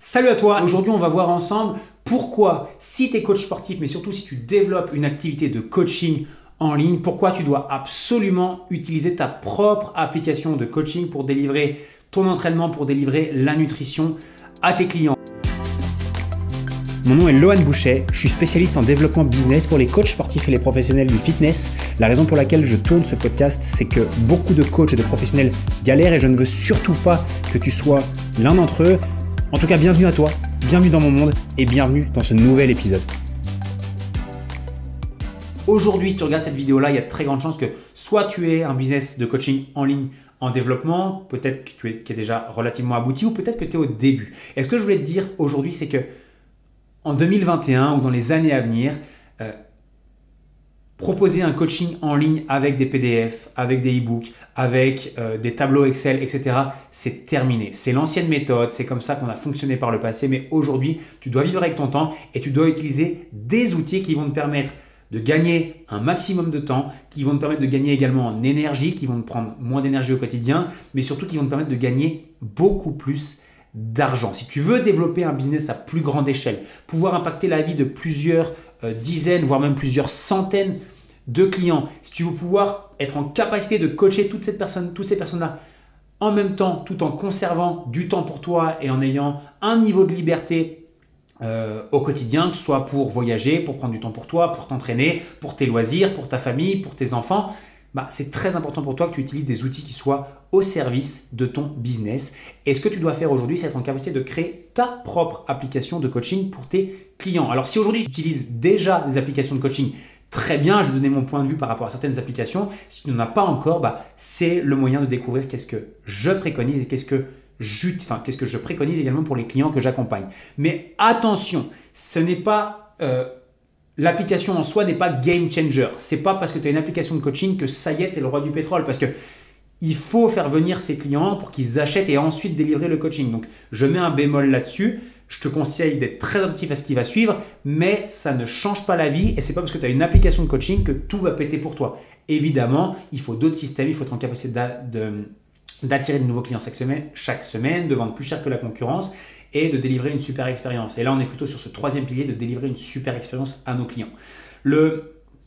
Salut à toi, aujourd'hui on va voir ensemble pourquoi si tu es coach sportif, mais surtout si tu développes une activité de coaching en ligne, pourquoi tu dois absolument utiliser ta propre application de coaching pour délivrer ton entraînement, pour délivrer la nutrition à tes clients. Mon nom est Lohan Boucher, je suis spécialiste en développement business pour les coachs sportifs et les professionnels du fitness. La raison pour laquelle je tourne ce podcast, c'est que beaucoup de coachs et de professionnels galèrent et je ne veux surtout pas que tu sois l'un d'entre eux. En tout cas, bienvenue à toi, bienvenue dans mon monde et bienvenue dans ce nouvel épisode. Aujourd'hui, si tu regardes cette vidéo-là, il y a de très grandes chances que soit tu es un business de coaching en ligne en développement, peut-être que tu es, déjà relativement abouti ou peut-être que tu es au début. Et ce que je voulais te dire aujourd'hui, c'est que en 2021 ou dans les années à venir, proposer un coaching en ligne avec des PDF, avec des e-books, avec euh, des tableaux Excel, etc., c'est terminé. C'est l'ancienne méthode, c'est comme ça qu'on a fonctionné par le passé, mais aujourd'hui, tu dois vivre avec ton temps et tu dois utiliser des outils qui vont te permettre de gagner un maximum de temps, qui vont te permettre de gagner également en énergie, qui vont te prendre moins d'énergie au quotidien, mais surtout qui vont te permettre de gagner beaucoup plus d'argent. Si tu veux développer un business à plus grande échelle, pouvoir impacter la vie de plusieurs euh, dizaines, voire même plusieurs centaines de clients, si tu veux pouvoir être en capacité de coacher toutes, cette personne, toutes ces personnes-là en même temps, tout en conservant du temps pour toi et en ayant un niveau de liberté euh, au quotidien, que ce soit pour voyager, pour prendre du temps pour toi, pour t'entraîner, pour tes loisirs, pour ta famille, pour tes enfants, bah, c'est très important pour toi que tu utilises des outils qui soient au service de ton business. Et ce que tu dois faire aujourd'hui, c'est être en capacité de créer ta propre application de coaching pour tes clients. Alors si aujourd'hui tu utilises déjà des applications de coaching, très bien, je vais donner mon point de vue par rapport à certaines applications. Si tu n'en as pas encore, bah, c'est le moyen de découvrir qu'est-ce que je préconise et qu'est-ce que enfin, qu'est-ce que je préconise également pour les clients que j'accompagne. Mais attention, ce n'est pas euh, l'application en soi n'est pas game changer. C'est pas parce que tu as une application de coaching que ça y est, tu le roi du pétrole. Parce que il faut faire venir ses clients pour qu'ils achètent et ensuite délivrer le coaching. Donc, je mets un bémol là-dessus. Je te conseille d'être très attentif à ce qui va suivre, mais ça ne change pas la vie et c'est pas parce que tu as une application de coaching que tout va péter pour toi. Évidemment, il faut d'autres systèmes, il faut être en capacité d'attirer de, nouveaux clients chaque semaine, chaque semaine, de vendre plus cher que la concurrence et de délivrer une super expérience. Et là, on est plutôt sur ce troisième pilier de délivrer une super expérience à nos clients.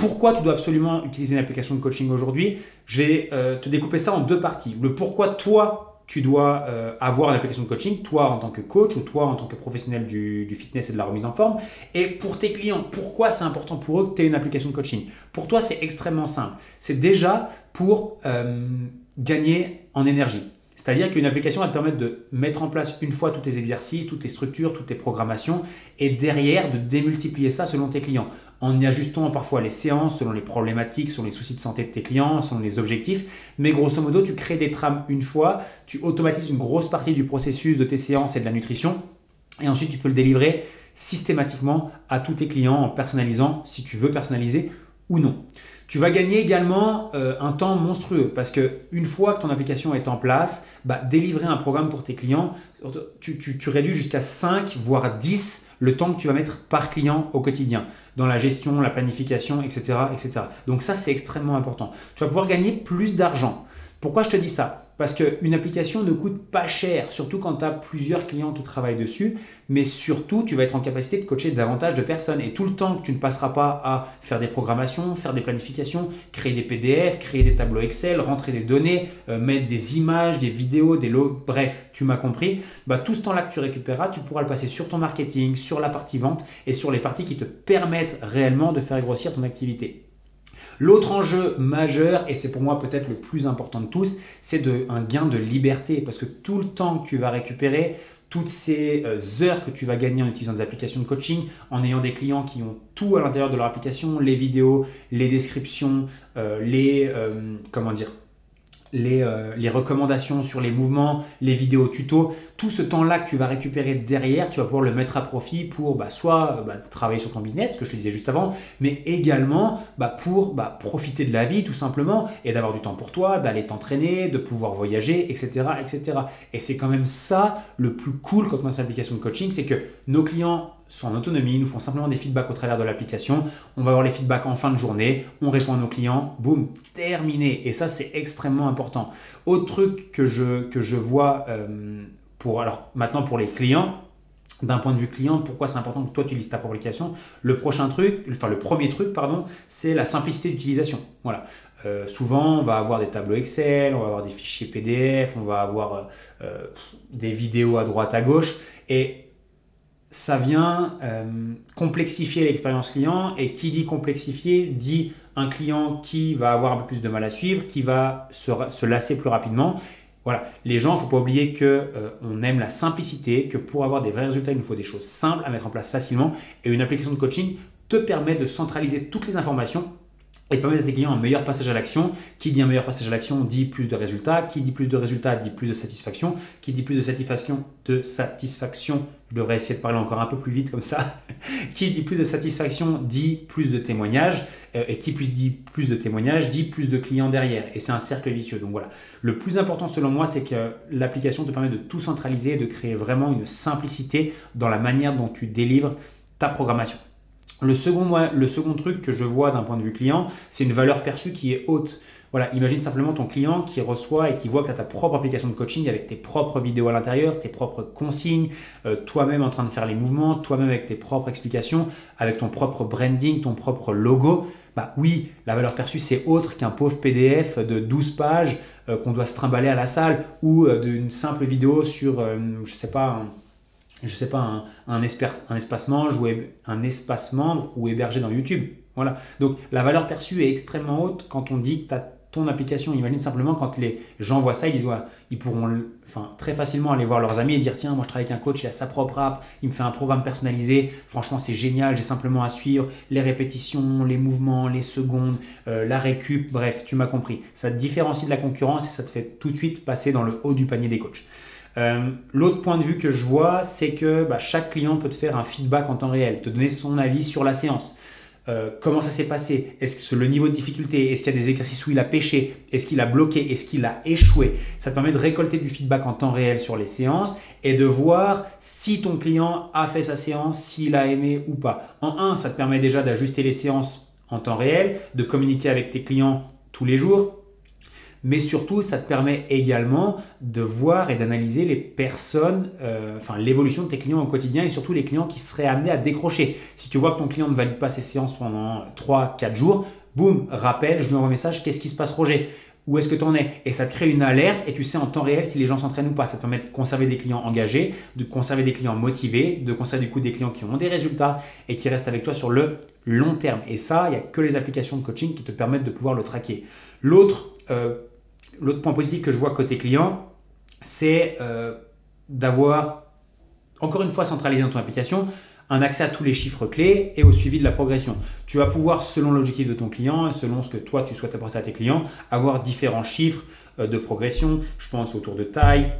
Pourquoi tu dois absolument utiliser une application de coaching aujourd'hui, je vais euh, te découper ça en deux parties. Le pourquoi toi, tu dois euh, avoir une application de coaching, toi en tant que coach ou toi en tant que professionnel du, fitness et de la remise en forme. Et pour tes clients, pourquoi c'est important pour eux que tu aies une application de coaching? Pour toi, c'est extrêmement simple. C'est déjà pour euh, gagner en énergie. C'est-à-dire qu'une application va te permettre de mettre en place une fois tous tes exercices, toutes tes structures, toutes tes programmations, et derrière de démultiplier ça selon tes clients, en y ajustant parfois les séances selon les problématiques, selon les soucis de santé de tes clients, selon les objectifs. Mais grosso modo, tu crées des trames une fois, tu automatises une grosse partie du processus de tes séances et de la nutrition, et ensuite tu peux le délivrer systématiquement à tous tes clients en personnalisant, si tu veux personnaliser ou non. Tu vas gagner également euh, un temps monstrueux parce que une fois que ton application est en place, bah, délivrer un programme pour tes clients, tu, tu réduis jusqu'à 5 voire 10 le temps que tu vas mettre par client au quotidien dans la gestion, la planification, etc. etc. Donc ça, c'est extrêmement important. Tu vas pouvoir gagner plus d'argent. Pourquoi je te dis ça? Parce qu'une application ne coûte pas cher, surtout quand tu as plusieurs clients qui travaillent dessus, mais surtout tu vas être en capacité de coacher davantage de personnes. Et tout le temps que tu ne passeras pas à faire des programmations, faire des planifications, créer des PDF, créer des tableaux Excel, rentrer des données, euh, mettre des images, des vidéos, des lots, bref, tu m'as compris, bah, tout ce temps-là que tu récupéreras, tu pourras le passer sur ton marketing, sur la partie vente et sur les parties qui te permettent réellement de faire grossir ton activité. L'autre enjeu majeur, et c'est pour moi peut-être le plus important de tous, c'est un gain de liberté. Parce que tout le temps que tu vas récupérer, toutes ces euh, heures que tu vas gagner en utilisant des applications de coaching, en ayant des clients qui ont tout à l'intérieur de leur application, les vidéos, les descriptions, euh, les euh, comment dire, euh, les, recommandations sur les mouvements, les vidéos tutos, tout ce temps-là que tu vas récupérer derrière, tu vas pouvoir le mettre à profit pour bah, soit bah, travailler sur ton business, que je te disais juste avant, mais également bah, pour profiter de la vie tout simplement et d'avoir du temps pour toi, d'aller t'entraîner, de pouvoir voyager, etc. etc. Et c'est quand même ça le plus cool quand on a cette application de coaching, c'est que nos clients sont en autonomie, nous font simplement des feedbacks au travers de l'application. On va avoir les feedbacks en fin de journée, on répond à nos clients, boum, terminé. Et ça, c'est extrêmement important. Autre truc que je, que je vois euh, alors maintenant pour les clients, d'un point de vue client, pourquoi c'est important que toi tu lises ta propre application. Le prochain truc, enfin le premier truc, pardon, c'est la simplicité d'utilisation. Voilà. Euh, souvent, on va avoir des tableaux Excel, on va avoir des fichiers PDF, on va avoir euh, des vidéos à droite, à gauche, et ça vient euh, complexifier l'expérience client. Et qui dit complexifier dit un client qui va avoir un peu plus de mal à suivre, qui va se lasser plus rapidement. Voilà, les gens, il ne faut pas oublier que on aime la simplicité, que pour avoir des vrais résultats, il nous faut des choses simples à mettre en place facilement. Et une application de coaching te permet de centraliser toutes les informations et permettre à tes clients un meilleur passage à l'action. Qui dit un meilleur passage à l'action dit plus de résultats. Qui dit plus de résultats dit plus de satisfaction. Qui dit plus de satisfaction, de satisfaction, je devrais essayer de parler encore un peu plus vite comme ça. qui dit plus de satisfaction dit plus de témoignages. Euh, et qui dit plus de témoignages dit plus de clients derrière. Et c'est un cercle vicieux. Donc voilà. Le plus important selon moi, c'est que l'application te permet de tout centraliser et de créer vraiment une simplicité dans la manière dont tu délivres ta programmation. Le second, le truc que je vois d'un point de vue client, c'est une valeur perçue qui est haute. Voilà, imagine simplement ton client qui reçoit et qui voit que tu as ta propre application de coaching avec tes propres vidéos à l'intérieur, tes propres consignes, euh, toi-même en train de faire les mouvements, toi-même avec tes propres explications, avec ton propre branding, ton propre logo. Bah oui, la valeur perçue c'est autre qu'un pauvre PDF de 12 pages euh, qu'on doit se trimballer à la salle ou euh, d'une simple vidéo sur, je sais pas, je sais pas, un, un, espace ou un espace membre ou hébergé dans YouTube. Voilà. Donc la valeur perçue est extrêmement haute quand on dit que tu as ton application. Imagine simplement quand les gens voient ça, ils ils pourront très facilement aller voir leurs amis et dire tiens, moi je travaille avec un coach, il a sa propre app, il me fait un programme personnalisé, franchement c'est génial, j'ai simplement à suivre les répétitions, les mouvements, les secondes, euh, la récup, bref, tu m'as compris. Ça te différencie de la concurrence et ça te fait tout de suite passer dans le haut du panier des coachs. Euh, l'autre point de vue que je vois, c'est que bah, chaque client peut te faire un feedback en temps réel, te donner son avis sur la séance. Euh, comment ça s'est passé? Est-ce que le niveau de difficulté Est-ce qu'il y a des exercices où il a pêché? Est-ce qu'il a bloqué? Est-ce qu'il a échoué? Ça te permet de récolter du feedback en temps réel sur les séances et de voir si ton client a fait sa séance, s'il a aimé ou pas. En un, ça te permet déjà d'ajuster les séances en temps réel, de communiquer avec tes clients tous les jours, mais surtout ça te permet également de voir et d'analyser les personnes, euh, enfin l'évolution de tes clients au quotidien et surtout les clients qui seraient amenés à décrocher. Si tu vois que ton client ne valide pas ses séances pendant 3-4 jours, boum, rappel, je lui envoie un message, qu'est-ce qui se passe Roger? Où est-ce que tu en es? Et ça te crée une alerte et tu sais en temps réel si les gens s'entraînent ou pas. Ça te permet de conserver des clients engagés, de conserver des clients motivés, de conserver du coup des clients qui ont des résultats et qui restent avec toi sur le long terme. Et ça, il n'y a que les applications de coaching qui te permettent de pouvoir le traquer. L'autre euh, l'autre point positif que je vois côté client, c'est euh, d'avoir, encore une fois, centralisé dans ton application, un accès à tous les chiffres clés et au suivi de la progression. Tu vas pouvoir, selon l'objectif de ton client et selon ce que toi tu souhaites apporter à tes clients, avoir différents chiffres euh, de progression. Je pense autour de taille,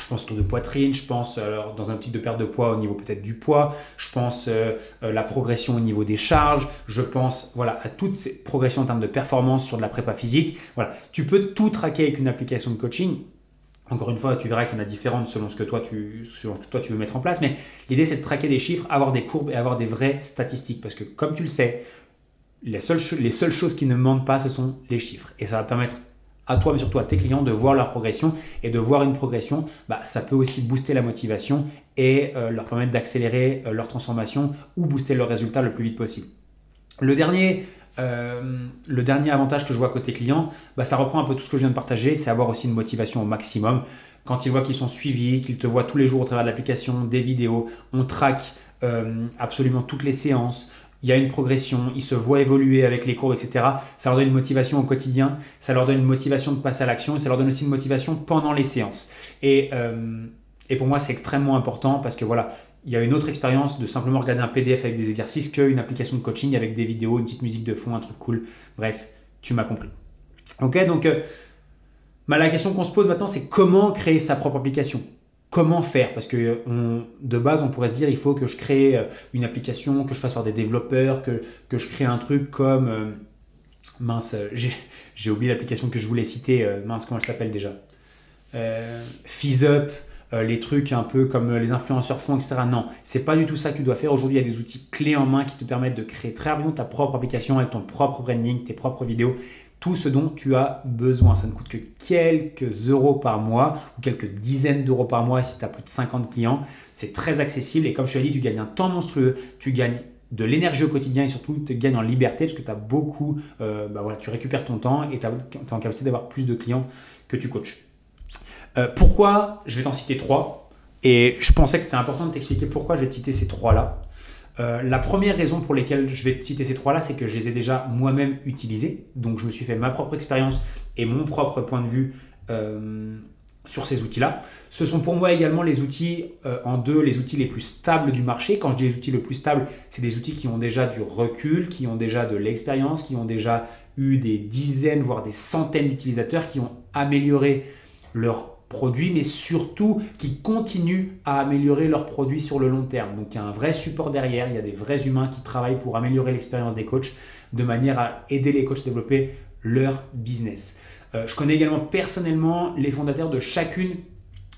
je pense autour de poitrine, je pense alors, dans un type de perte de poids au niveau peut-être du poids, je pense euh, euh, la progression au niveau des charges, je pense voilà, à toutes ces progressions en termes de performance sur de la prépa physique. Voilà. Tu peux tout traquer avec une application de coaching. Encore une fois, tu verras qu'il y en a différentes selon ce que toi tu, selon toi tu veux mettre en place, mais l'idée c'est de traquer des chiffres, avoir des courbes et avoir des vraies statistiques. Parce que comme tu le sais, les seules, les seules choses qui ne mentent pas, ce sont les chiffres. Et ça va permettre à toi, mais surtout à tes clients, de voir leur progression. Et de voir une progression, bah, ça peut aussi booster la motivation et euh, leur permettre d'accélérer euh, leur transformation ou booster leurs résultats le plus vite possible. Le dernier, euh, le dernier avantage que je vois côté client, bah, ça reprend un peu tout ce que je viens de partager, c'est avoir aussi une motivation au maximum. Quand ils voient qu'ils sont suivis, qu'ils te voient tous les jours au travers de l'application, des vidéos, on traque absolument toutes les séances, il y a une progression, ils se voient évoluer avec les courbes, etc. Ça leur donne une motivation au quotidien, ça leur donne une motivation de passer à l'action et ça leur donne aussi une motivation pendant les séances. Et, euh, pour moi, c'est extrêmement important parce que voilà, il y a une autre expérience de simplement regarder un PDF avec des exercices qu'une application de coaching avec des vidéos, une petite musique de fond, un truc cool. Bref, tu m'as compris. Ok, donc euh, bah, la question qu'on se pose maintenant, c'est comment créer sa propre application? Comment faire Parce que de base, on pourrait se dire, il faut que je crée euh, une application, que je fasse par des développeurs, que, je crée un truc comme... Euh, mince, euh, j'ai oublié l'application que je voulais citer. mince, comment elle s'appelle déjà FizzUp, les trucs un peu comme les influenceurs font, etc. Non, c'est pas du tout ça que tu dois faire. Aujourd'hui, il y a des outils clés en main qui te permettent de créer très rapidement ta propre application avec ton propre branding, tes propres vidéos, tout ce dont tu as besoin. Ça ne coûte que quelques euros par mois ou quelques dizaines d'euros par mois si tu as plus de 50 clients. C'est très accessible et comme je te l'ai dit, tu gagnes un temps monstrueux, tu gagnes de l'énergie au quotidien et surtout tu gagnes en liberté parce que tu as beaucoup, euh, bah voilà, tu récupères ton temps et tu es en capacité d'avoir plus de clients que tu coaches. Euh, pourquoi Je vais t'en citer trois et je pensais que c'était important de t'expliquer pourquoi je vais te citer ces trois-là. Euh, la première raison pour laquelle je vais te citer ces trois-là, c'est que je les ai déjà moi-même utilisés. Donc je me suis fait ma propre expérience et mon propre point de vue euh, sur ces outils-là. Ce sont pour moi également les outils euh, en deux, les outils les plus stables du marché. Quand je dis les outils les plus stables, c'est des outils qui ont déjà du recul, qui ont déjà de l'expérience, qui ont déjà eu des dizaines, voire des centaines d'utilisateurs, qui ont amélioré leur produits, mais surtout qui continuent à améliorer leurs produits sur le long terme. Donc il y a un vrai support derrière, il y a des vrais humains qui travaillent pour améliorer l'expérience des coachs de manière à aider les coachs à développer leur business. Euh, je connais également personnellement les fondateurs de chacune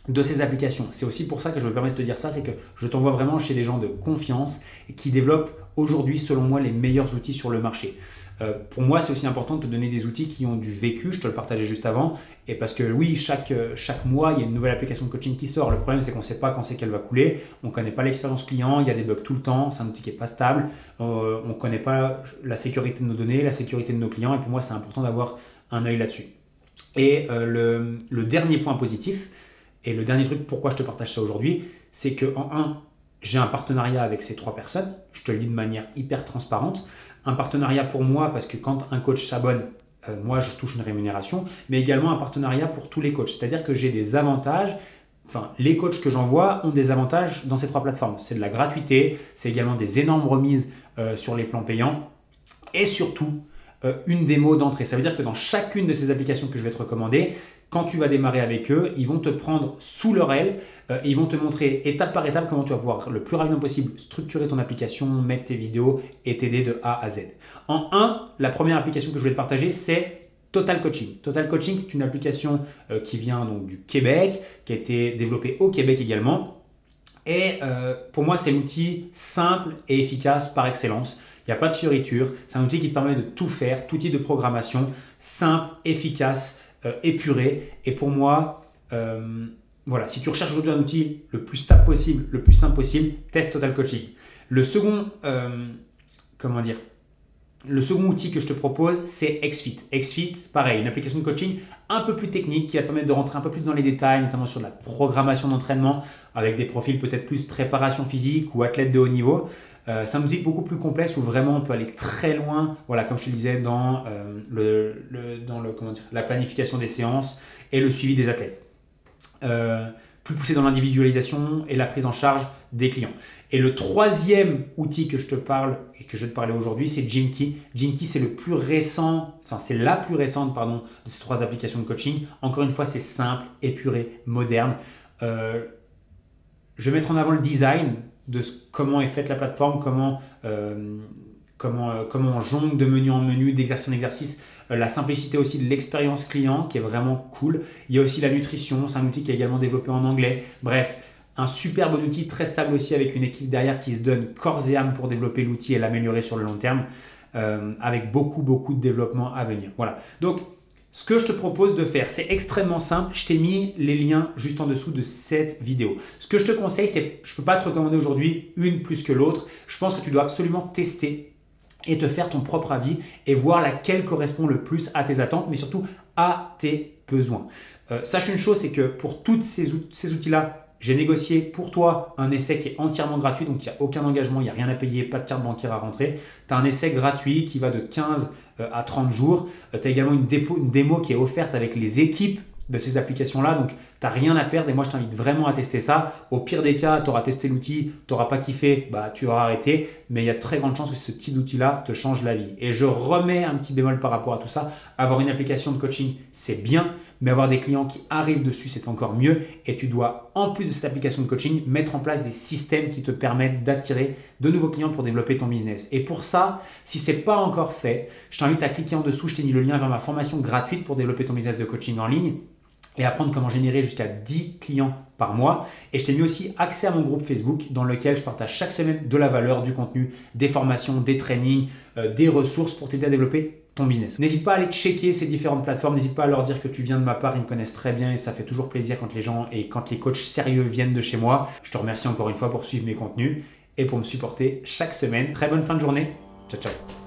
de ces applications. C'est aussi pour ça que je me permets de te dire ça, c'est que je t'envoie vraiment chez des gens de confiance qui développent aujourd'hui, selon moi, les meilleurs outils sur le marché. Euh, pour moi, c'est aussi important de te donner des outils qui ont du vécu, je te le partageais juste avant, et parce que oui, chaque, euh, chaque mois, il y a une nouvelle application de coaching qui sort. Le problème, c'est qu'on ne sait pas quand c'est qu'elle va couler, on ne connaît pas l'expérience client, il y a des bugs tout le temps, c'est un outil qui n'est pas stable, euh, on ne connaît pas la sécurité de nos données, la sécurité de nos clients, et pour moi, c'est important d'avoir un œil là-dessus. Et le, le dernier point positif, et le dernier truc pourquoi je te partage ça aujourd'hui, c'est que en un, j'ai un partenariat avec ces trois personnes, je te le dis de manière hyper transparente un partenariat pour moi, parce que quand un coach s'abonne, euh, moi je touche une rémunération, mais également un partenariat pour tous les coachs. C'est-à-dire que j'ai des avantages. Enfin, les coachs que j'envoie ont des avantages dans ces trois plateformes. C'est de la gratuité, c'est également des énormes remises euh, sur les plans payants et surtout euh, une démo d'entrée. Ça veut dire que dans chacune de ces applications que je vais te recommander, quand tu vas démarrer avec eux, ils vont te prendre sous leur aile euh, ils vont te montrer étape par étape comment tu vas pouvoir le plus rapidement possible structurer ton application, mettre tes vidéos et t'aider de A à Z. En 1, la première application que je vais te partager, c'est Total Coaching. Total Coaching, c'est une application euh, qui vient donc du Québec, qui a été développée au Québec également. Et pour moi, c'est l'outil simple et efficace par excellence. Il n'y a pas de fioriture. C'est un outil qui te permet de tout faire, tout type de programmation, simple, efficace euh, épuré. Et pour moi, euh, voilà, si tu recherches aujourd'hui un outil le plus stable possible, le plus simple possible, teste Total Coaching. Le second, euh, comment dire, le second outil que je te propose, c'est XFIT. XFIT, pareil, une application de coaching un peu plus technique qui va permettre de rentrer un peu plus dans les détails, notamment sur la programmation d'entraînement, avec des profils peut-être plus préparation physique ou athlète de haut niveau. Euh, c'est un outil beaucoup plus complexe où vraiment on peut aller très loin, voilà, comme je te disais, dans, euh, le, dans le, dire, la planification des séances et le suivi des athlètes. Euh, plus poussé dans l'individualisation et la prise en charge des clients. Et le troisième outil que je te parle et que je vais te parler aujourd'hui, c'est Jinky. Jinky, c'est le plus récent, enfin c'est la plus récente, pardon, de ces trois applications de coaching. Encore une fois, c'est simple, épuré, moderne. je vais mettre en avant le design de comment est faite la plateforme, comment, euh, euh, comment on jongle de menu en menu, d'exercice en exercice, euh, la simplicité aussi de l'expérience client qui est vraiment cool. Il y a aussi la nutrition, c'est un outil qui est également développé en anglais. Bref, un super bon outil, très stable aussi avec une équipe derrière qui se donne corps et âme pour développer l'outil et l'améliorer sur le long terme, avec beaucoup, beaucoup de développement à venir. Voilà. Donc, ce que je te propose de faire, c'est extrêmement simple. Je t'ai mis les liens juste en dessous de cette vidéo. Ce que je te conseille, c'est, je ne peux pas te recommander aujourd'hui une plus que l'autre. Je pense que tu dois absolument tester et te faire ton propre avis et voir laquelle correspond le plus à tes attentes, mais surtout à tes besoins. Euh, sache une chose, c'est que pour tous ces, ces outils-là, j'ai négocié pour toi un essai qui est entièrement gratuit, donc il n'y a aucun engagement, il n'y a rien à payer, pas de carte bancaire à rentrer. Tu as un essai gratuit qui va de 15 euh, à 30 jours. Euh, tu as également une, une démo qui est offerte avec les équipes de ces applications-là. Donc, tu n'as rien à perdre et moi, je t'invite vraiment à tester ça. Au pire des cas, tu auras testé l'outil, tu n'auras pas kiffé, bah, tu auras arrêté. Mais il y a très grandes chances que ce type d'outil-là te change la vie. Et je remets un petit bémol par rapport à tout ça. Avoir une application de coaching, c'est bien, mais avoir des clients qui arrivent dessus, c'est encore mieux. Et tu dois, en plus de cette application de coaching, mettre en place des systèmes qui te permettent d'attirer de nouveaux clients pour développer ton business. Et pour ça, si ce n'est pas encore fait, je t'invite à cliquer en dessous. Je t'ai mis le lien vers ma formation gratuite pour développer ton business de coaching en ligne et apprendre comment générer jusqu'à 10 clients par mois. Et je t'ai mis aussi accès à mon groupe Facebook dans lequel je partage chaque semaine de la valeur, du contenu, des formations, des trainings, euh, des ressources pour t'aider à développer ton business. N'hésite pas à aller checker ces différentes plateformes, n'hésite pas à leur dire que tu viens de ma part, ils me connaissent très bien et ça fait toujours plaisir quand les gens et quand les coachs sérieux viennent de chez moi. Je te remercie encore une fois pour suivre mes contenus et pour me supporter chaque semaine. Très bonne fin de journée. Ciao ciao.